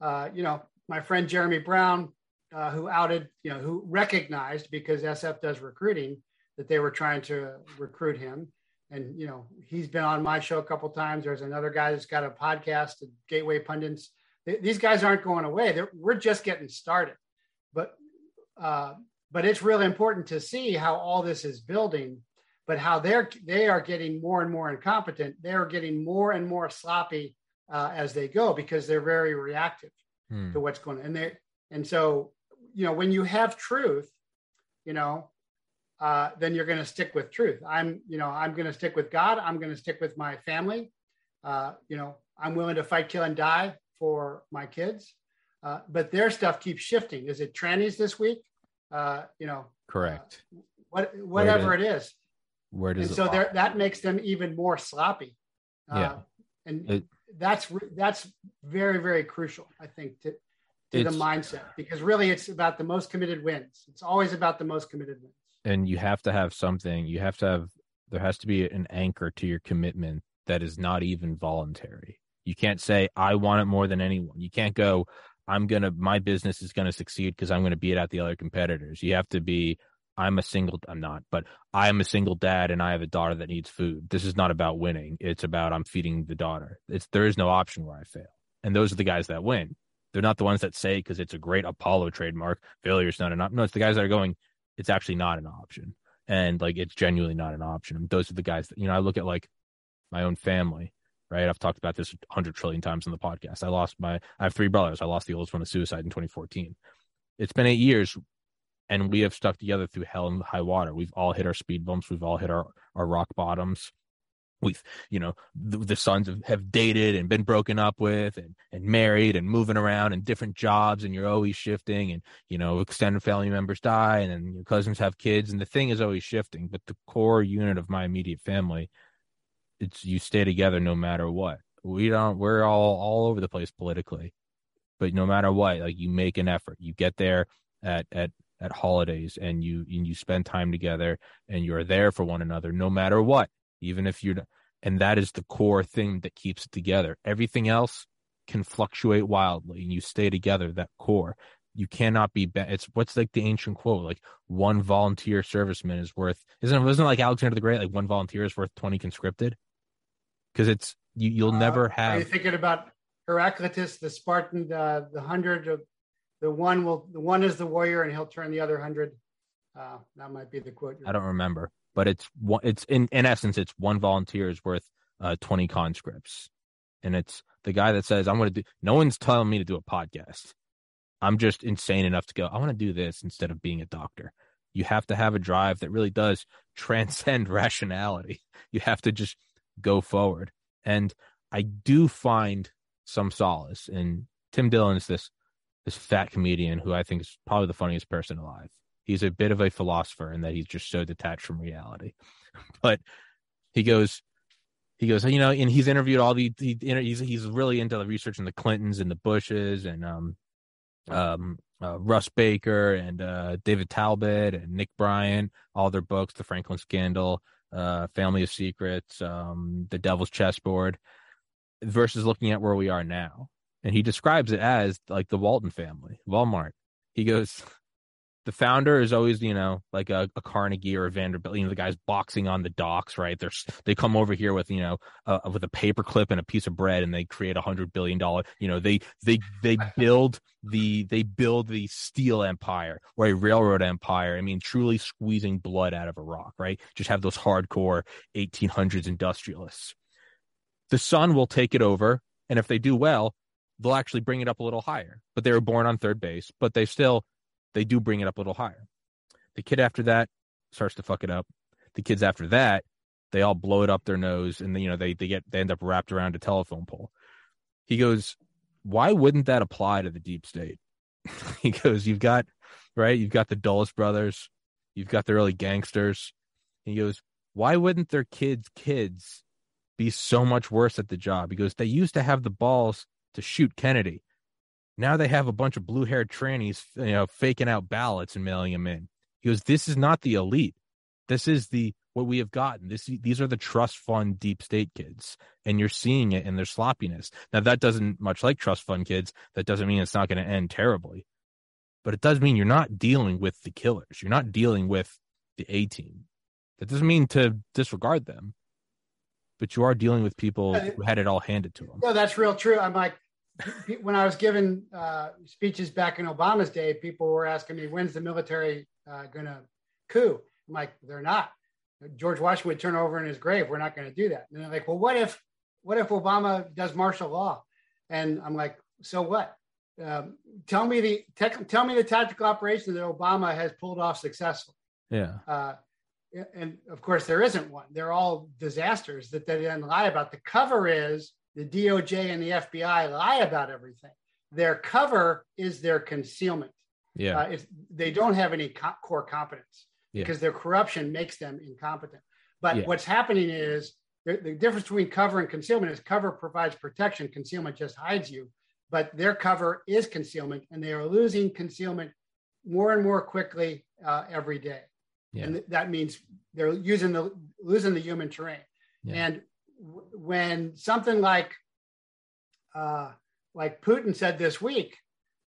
Uh, you know, my friend Jeremy Brown, uh, who outed, you know, who recognized because SF does recruiting that they were trying to recruit him. And you know he's been on my show a couple times. There's another guy that's got a podcast gateway pundits. These guys aren't going away. They're, we're just getting started. But uh, but it's really important to see how all this is building but how they're they are getting more and more incompetent. They're getting more and more sloppy uh, as they go because they're very reactive hmm. to what's going on. And they and so you know when you have truth you know uh, then you're going to stick with truth. I'm, you know, I'm going to stick with God. I'm going to stick with my family. Uh, you know, I'm willing to fight, kill, and die for my kids. Uh, but their stuff keeps shifting. Is it trannies this week? Uh, you know, correct. Uh, what whatever it is. Where does and so there, that makes them even more sloppy. Uh, yeah, and it, that's that's very very crucial, I think, to to the mindset because really it's about the most committed wins. It's always about the most committed wins. And you have to have something. You have to have. There has to be an anchor to your commitment that is not even voluntary. You can't say I want it more than anyone. You can't go. I'm gonna. My business is gonna succeed because I'm gonna beat out the other competitors. You have to be. I'm a single. I'm not, but I'm a single dad, and I have a daughter that needs food. This is not about winning. It's about I'm feeding the daughter. It's there is no option where I fail, and those are the guys that win. They're not the ones that say because it's a great Apollo trademark. Failure's not an option. No, it's the guys that are going. It's actually not an option, and like it's genuinely not an option. And those are the guys that you know. I look at like my own family right? I've talked about this 100 trillion times on the podcast. I lost my, I have three brothers. I lost the oldest one to suicide in 2014. It's been eight years and we have stuck together through hell and high water. We've all hit our speed bumps. We've all hit our, our rock bottoms. We've, you know, the, the sons have, have dated and been broken up with and, and married and moving around and different jobs and you're always shifting and, you know, extended family members die and then your cousins have kids and the thing is always shifting. But the core unit of my immediate family it's you stay together no matter what. We don't we're all all over the place politically. But no matter what, like you make an effort. You get there at at at holidays and you and you spend time together and you're there for one another no matter what. Even if you're and that is the core thing that keeps it together. Everything else can fluctuate wildly and you stay together that core you cannot be bad. it's what's like the ancient quote like one volunteer serviceman is worth isn't it wasn't it like alexander the great like one volunteer is worth 20 conscripted because it's you, you'll uh, never have. Are you thinking about Heraclitus, the Spartan, uh, the hundred of the one will the one is the warrior, and he'll turn the other hundred. Uh, that might be the quote. I don't remember, but it's one. It's in in essence, it's one volunteer is worth uh, twenty conscripts, and it's the guy that says, "I'm going to do." No one's telling me to do a podcast. I'm just insane enough to go. I want to do this instead of being a doctor. You have to have a drive that really does transcend rationality. You have to just go forward. And I do find some solace in Tim Dillon is this this fat comedian who I think is probably the funniest person alive. He's a bit of a philosopher in that he's just so detached from reality. But he goes, he goes, you know, and he's interviewed all the, he, he's he's really into the research in the Clintons and the Bushes and um um uh, Russ Baker and uh, David Talbot and Nick Bryant, all their books, The Franklin Scandal, uh, Family of Secrets, um, The Devil's Chessboard, versus looking at where we are now. And he describes it as like the Walton family, Walmart. He goes, the founder is always, you know, like a, a, Carnegie or a Vanderbilt, you know, the guys boxing on the docks, right? They're, they come over here with, you know, uh, with a paper clip and a piece of bread and they create a hundred billion dollar, you know, they, they, they build the, they build the steel empire or a railroad empire. I mean, truly squeezing blood out of a rock, right? Just have those hardcore 1800s industrialists. The son will take it over. And if they do well, they'll actually bring it up a little higher, but they were born on third base, but they still, they do bring it up a little higher. The kid after that starts to fuck it up. The kids after that, they all blow it up their nose and you know they they get they end up wrapped around a telephone pole. He goes, "Why wouldn't that apply to the deep state?" he goes, "You've got right, you've got the Dulles brothers, you've got the early gangsters." He goes, "Why wouldn't their kids' kids be so much worse at the job?" He goes, "They used to have the balls to shoot Kennedy. Now they have a bunch of blue haired trannies, you know, faking out ballots and mailing them in. He goes, This is not the elite. This is the what we have gotten. This these are the trust fund deep state kids. And you're seeing it in their sloppiness. Now that doesn't much like trust fund kids, that doesn't mean it's not going to end terribly. But it does mean you're not dealing with the killers. You're not dealing with the A team. That doesn't mean to disregard them, but you are dealing with people who had it all handed to them. No, that's real true. I'm like, when I was giving uh, speeches back in Obama's day, people were asking me, when's the military uh, going to coup? I'm like, they're not. George Washington would turn over in his grave. We're not going to do that. And they're like, well, what if, what if Obama does martial law? And I'm like, so what? Um, tell me the tech, tell me the tactical operation that Obama has pulled off successfully. Yeah. Uh, and of course, there isn't one. They're all disasters that they then lie about. The cover is the DOJ and the FBI lie about everything. Their cover is their concealment. Yeah, uh, they don't have any co- core competence. Yeah. because their corruption makes them incompetent. But Yeah. what's happening is the, the difference between cover and concealment is cover provides protection, concealment just hides you. But their cover is concealment, and they are losing concealment more and more quickly uh, every day. Yeah. And th- that means they're using the losing the human terrain. Yeah. And when something like uh, like Putin said this week,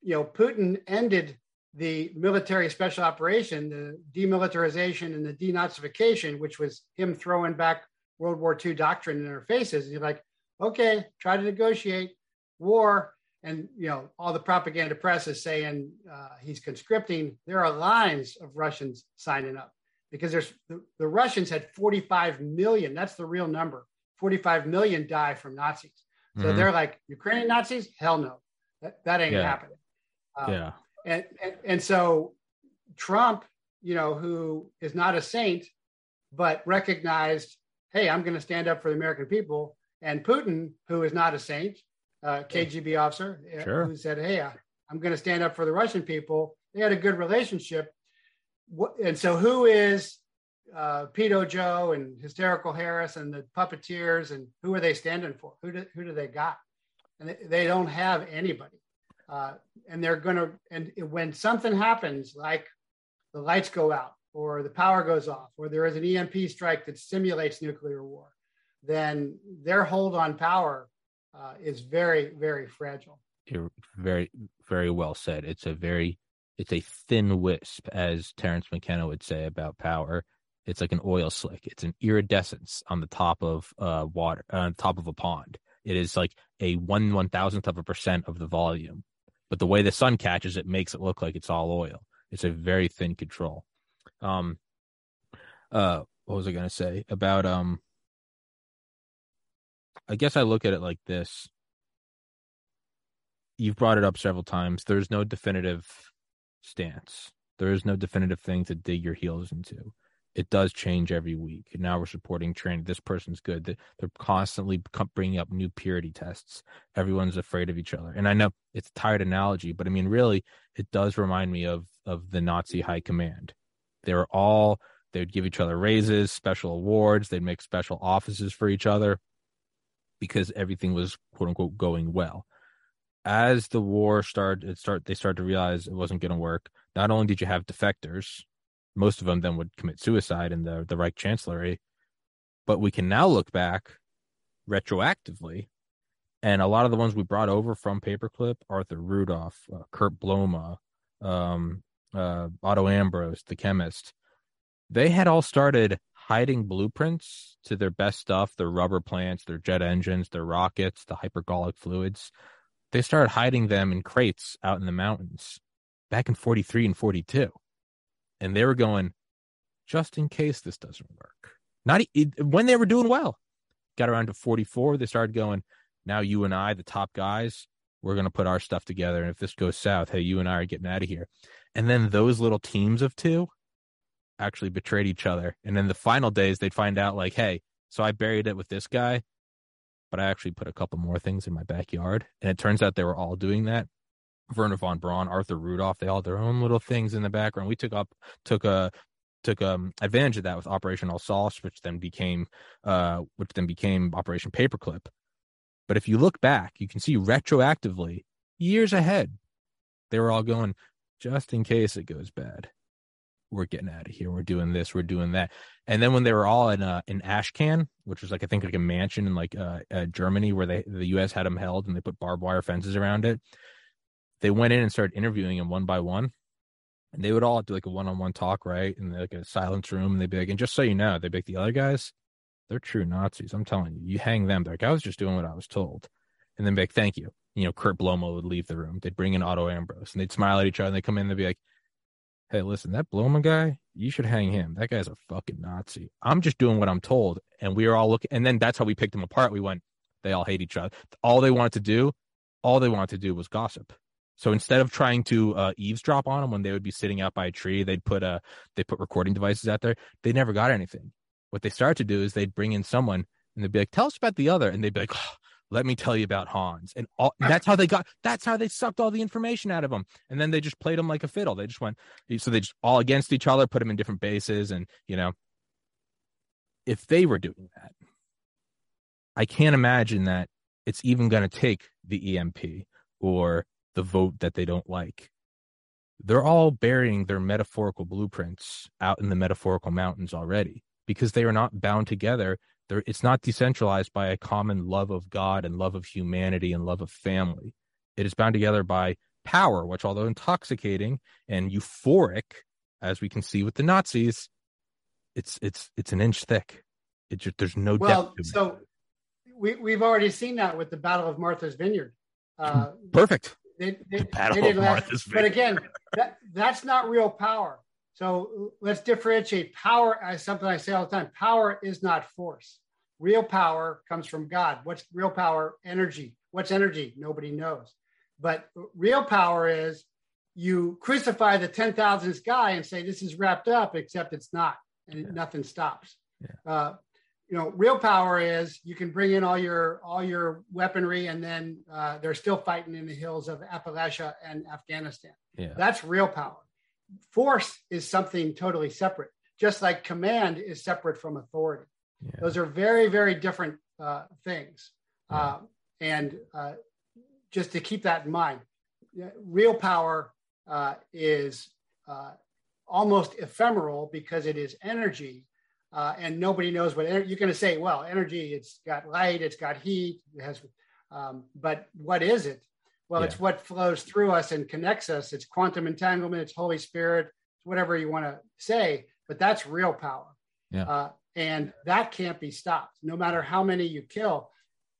you know, Putin ended the military special operation, the demilitarization and the denazification, which was him throwing back World War II doctrine in their faces. And you're like, okay, try to negotiate war. And you know, all the propaganda press is saying uh, he's conscripting. There are lines of Russians signing up because there's the, the Russians had 45 million. That's the real number. 45 million die from Nazis. So Mhm. they're like Ukrainian Nazis. Hell no, that, that ain't Yeah. happening. Um, yeah. and, and and so Trump, you know, who is not a saint, but recognized, hey, I'm going to stand up for the American people, and Putin, who is not a saint, uh, KGB officer, uh, Sure. who said, hey, I, I'm going to stand up for the Russian people. They had a good relationship, and so who is uh, Pedo Joe and Hysterical Harris and the puppeteers, and who are they standing for? Who do, who do they got? And they, don't have anybody uh, and they're going to and when something happens like the lights go out or the power goes off or there is an emp strike that simulates nuclear war then their hold on power uh, is very very fragile You're very, very well said. It's a very, it's a thin wisp, as Terence McKenna would say about power. It's like an oil slick. It's an iridescence on the top of uh water, on top of a pond. It is like a one one thousandth of a percent of the volume, but the way the sun catches it makes it look like it's all oil. It's a very thin control. Um, uh, what was I gonna say about um? I guess I look at it like this you've brought it up several times. There's no definitive stance. There is no definitive thing to dig your heels into. It does change every week. And now we're supporting training. This person's good. They- They're constantly bringing up new purity tests. Everyone's afraid of each other. And I know it's a tired analogy, but I mean, really, it does remind me of of the Nazi high command. They were all they would give each other raises, special awards. They'd make special offices for each other because everything was quote unquote going well as the war started it start they started to realize it wasn't going to work not only did you have defectors most of them then would commit suicide in the the reich chancellery. But we can now look back retroactively and a lot of the ones we brought over from paperclip arthur rudolph uh, kurt blome um, uh, otto ambros the chemist they had all started hiding blueprints to their best stuff their rubber plants their jet engines their rockets the hypergolic fluids. They started hiding them in crates out in the mountains back in 43 and 42 and they were going just in case this doesn't work not e- when they were doing well got around to 44 they started going now you and i the top guys we're going to put our stuff together and if this goes south hey you and i are getting out of here and then those little teams of two actually betrayed each other and then the final days they'd find out like hey so i buried it with this guy but I actually put a couple more things in my backyard. And it turns out they were all doing that. Wernher von Braun, Arthur Rudolph, they all had their own little things in the background. We took up took a took um advantage of that with Operation Alsos, which then became uh which then became Operation Paperclip. But if you look back, you can see retroactively, years ahead, they were all going, just in case it goes bad. We're getting out of here. We're doing this. We're doing that. And then when they were all in uh, in Ashcan, which was like I think like a mansion in like uh, uh, Germany where they the U.S. had them held and they put barbed wire fences around it, they went in and started interviewing them one by one, and they would all do like a one on one talk, right, in like a silence room, and they'd be like, and just so you know, they'd be like the other guys, they're true Nazis. I'm telling you, you hang them. They're like I was just doing what I was told, and then be like, thank you. You know, Kurt Blome would leave the room. They'd bring in Otto Ambros, and they'd smile at each other, and they'd come in, and they'd be like hey, listen, that Blome guy, you should hang him. That guy's a fucking Nazi. I'm just doing what I'm told. And we were all looking, and then that's how we picked them apart. We went, they all hate each other. All they wanted to do, all they wanted to do was gossip. So instead of trying to uh, eavesdrop on them when they would be sitting out by a tree, they'd put uh, they put recording devices out there. They never got anything. What they started to do is they'd bring in someone and they'd be like, "Tell us about the other," and they'd be like, oh, let me tell you about Hans. And all, that's how they got, that's how they sucked all the information out of them. And then they just played them like a fiddle. They just went, so they just all against each other, put them in different bases. And, you know, if they were doing that, I can't imagine that it's even going to take the EMP or the vote that they don't like. They're all burying their metaphorical blueprints out in the metaphorical mountains already because they are not bound together there, it's not decentralized by a common love of God and love of humanity and love of family. It is bound together by power, which, although intoxicating and euphoric, as we can see with the Nazis, it's it's it's an inch thick. It just there's no well, depth. so it. we we've already seen that with the Battle of Martha's Vineyard. Uh, Perfect. They, they, the Battle of Martha's Vineyard. But again, that, that's not real power. So let's differentiate power as something I say all the time. Power is not force. Real power comes from God. What's real power? Energy. What's energy? Nobody knows. But real power is you crucify the 10,000th guy and say, this is wrapped up, except it's not, and yeah. nothing stops. Yeah. Uh, you know, real power is you can bring in all your all your weaponry, and then uh, they're still fighting in the hills of Appalachia and Afghanistan. Yeah. That's real power force is something totally separate, just like command is separate from authority. Yeah. Those are very, very different uh, things. Yeah. Uh, and uh, just to keep that in mind, real power uh, is uh, almost ephemeral because it is energy. Uh, and nobody knows what you're going to say. Well, energy, it's got light, it's got heat, it has, um, but what is it? Well, yeah. it's what flows through us and connects us. It's quantum entanglement. It's Holy Spirit. It's whatever you want to say, but that's real power. Yeah. Uh, and that can't be stopped, no matter how many you kill.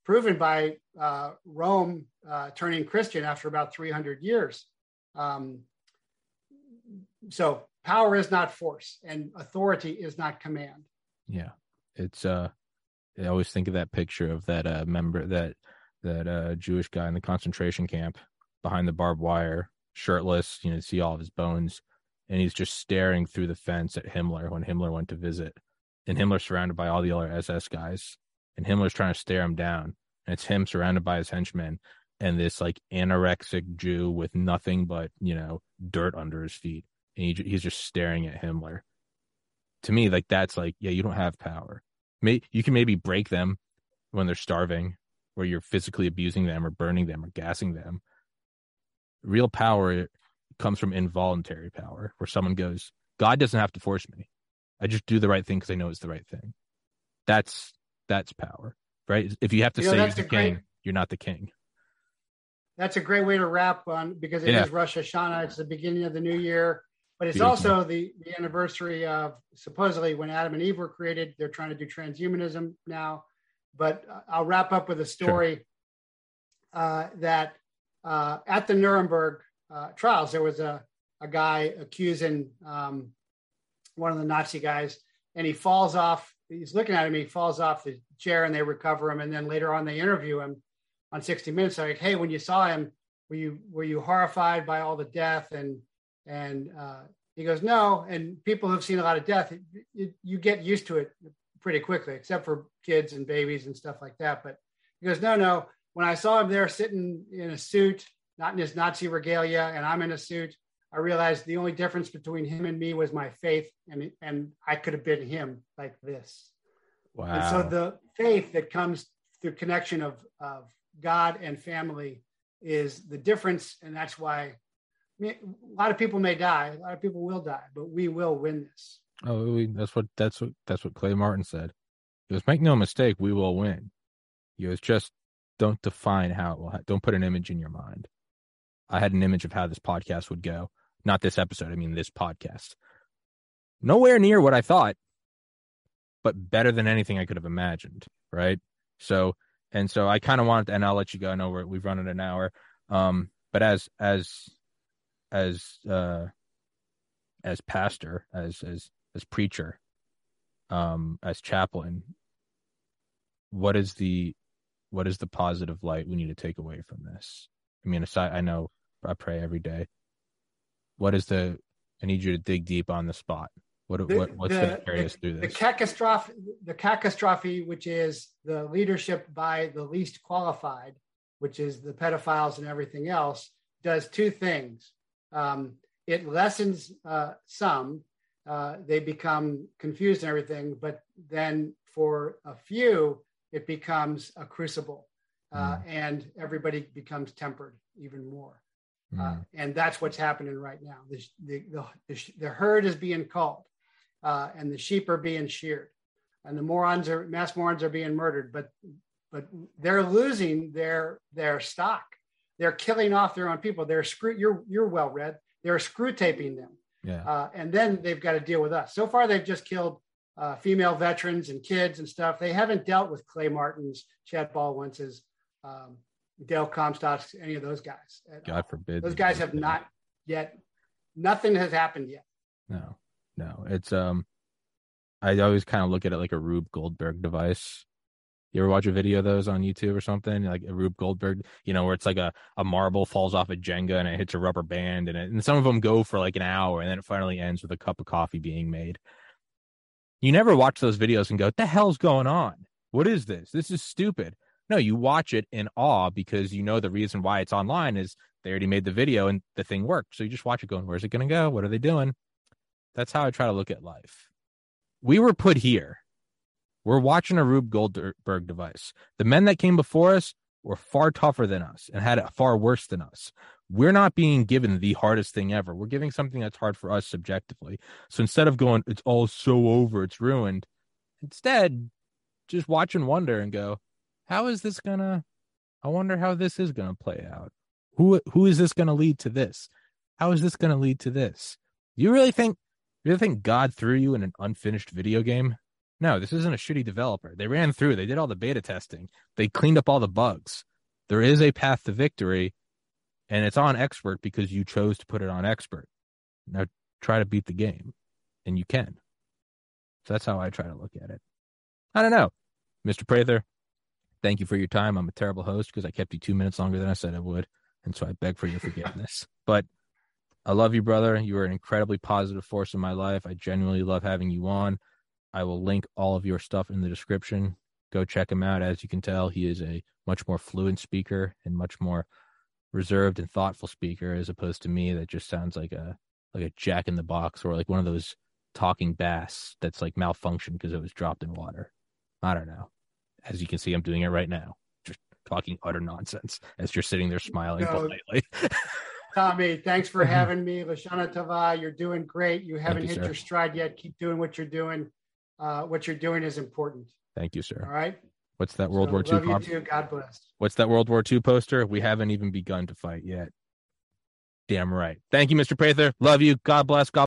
Proven by uh, Rome uh, turning Christian after about 300 years. Um, so power is not force, and authority is not command. Yeah, it's. uh I always think of that picture of that uh member that that uh, Jewish guy in the concentration camp behind the barbed wire, shirtless. You know, see all of his bones, and he's just staring through the fence at Himmler when Himmler went to visit. And Himmler's surrounded by all the other SS guys, and Himmler's trying to stare him down. And it's him surrounded by his henchmen and this like anorexic Jew with nothing but you know dirt under his feet, and he, he's just staring at Himmler. To me, like that's like, yeah, you don't have power. May, you can maybe break them when they're starving where you're physically abusing them or burning them or gassing them. Real power comes from involuntary power, where someone goes, God doesn't have to force me. I just do the right thing because I know it's the right thing. That's that's power, right? If you have to you say you're the king, you're not the king. That's a great way to wrap on because it yeah. is Rosh Hashanah. It's the beginning of the new year, but it's also the, the anniversary of supposedly when Adam and Eve were created. They're trying to do transhumanism now. But I'll wrap up with a story sure. uh, that uh, at the Nuremberg uh, trials, there was a, a guy accusing um, one of the Nazi guys, and he falls off. He's looking at him. He falls off the chair, and they recover him. And then later on, they interview him on 60 Minutes. They're like, "Hey, when you saw him, were you were you horrified by all the death?" And and uh, he goes, "No." And people who've seen a lot of death, it, it, you get used to it pretty quickly, except for kids and babies and stuff like that. But he goes, no, no. When I saw him there sitting in a suit, not in his Nazi regalia, and I'm in a suit, I realized the only difference between him and me was my faith, and and I could have been him like this. Wow. And so the faith that comes through connection of of God and family is the difference, and that's why a lot of people may die, a lot of people will die, but we will win this. Oh, we, that's what that's what that's what Clay Martin said. He goes, "Make no mistake, we will win." He goes, "Just don't define how it will. Ha- don't put an image in your mind." I had an image of how this podcast would go. Not this episode. I mean, this podcast. Nowhere near what I thought, but better than anything I could have imagined. Right. So, and so I kind of wanted, and I'll let you go. I know we're, we've run it an hour. Um, but as as as uh as pastor, as as as preacher, um, as chaplain, what is the what is the positive light we need to take away from this? I mean, aside, I know I pray every day. What is the? I need you to dig deep on the spot. What, The- what what's the- going to carry the- us through this? The catastrophe, the catastrophe, which is the leadership by the least qualified, which is the pedophiles and everything else, does two things. Um, it lessens uh, some; uh, they become confused and everything. But then, for a few, it becomes a crucible, uh, and everybody becomes tempered even more. Uh, Mm. and that's what's happening right now. The, the, the, the, the herd is being called, uh, and the sheep are being sheared, and the morons are mass morons are being murdered. But but they're losing their their stock. They're killing off their own people. They're screw. You're you're well read. They're screw taping them, yeah. uh, and then they've got to deal with us. So far, they've just killed uh, female veterans and kids and stuff. They haven't dealt with Clay Martins, Chad Baldwin's, um, Dale Comstocks, any of those guys. God forbid. Those guys have not yet. Nothing has happened yet. No, no. It's um, I always kind of look at it like a Rube Goldberg device. You ever watch a video of those on YouTube or something like a Rube Goldberg? You know, where it's like a a marble falls off a Jenga and it hits a rubber band, and it, and some of them go for like an hour, and then it finally ends with a cup of coffee being made. You never watch those videos and go, "What the hell's going on? What is this? This is stupid." No, you watch it in awe because you know the reason why it's online is they already made the video and the thing worked. So you just watch it going, "Where's it going to go? What are they doing?" That's how I try to look at life. We were put here. We're watching a Rube Goldberg device. The men that came before us were far tougher than us and had it far worse than us. We're not being given the hardest thing ever. We're giving something that's hard for us subjectively. So instead of going, it's all so over, it's ruined, instead, just watch and wonder and go, how is this gonna? I wonder how this is gonna play out. Who who is this gonna lead to this? How is this gonna lead to this? You really think you really think God threw you in an unfinished video game? No, this isn't a shitty developer. They ran through, they did all the beta testing, they cleaned up all the bugs. There is a path to victory, and it's on expert because you chose to put it on expert. Now try to beat the game, and you can. So that's how I try to look at it. I don't know. Mr. Prather, thank you for your time. I'm a terrible host because I kept you two minutes longer than I said I would. And so I beg for your forgiveness. but I love you, brother. You are an incredibly positive force in my life. I genuinely love having you on. I will link all of your stuff in the description. Go check him out. As you can tell, he is a much more fluent speaker and much more reserved and thoughtful speaker as opposed to me that just sounds like a like a jack in the box or like one of those talking bass that's like malfunctioned because it was dropped in water. I don't know. As you can see, I'm doing it right now. Just talking utter nonsense as you're sitting there smiling No. politely. Tommy, thanks for having me. L'Shana Tova, you're doing great. You haven't you, hit sir. your stride yet. Keep doing what you're doing. Uh, what you're doing is important. Thank you, sir. All right. What's that World So, War II you too. God bless. What's that World War II poster? We haven't even begun to fight yet. Damn right. Thank you, Mr. Prather. Love you. God bless. God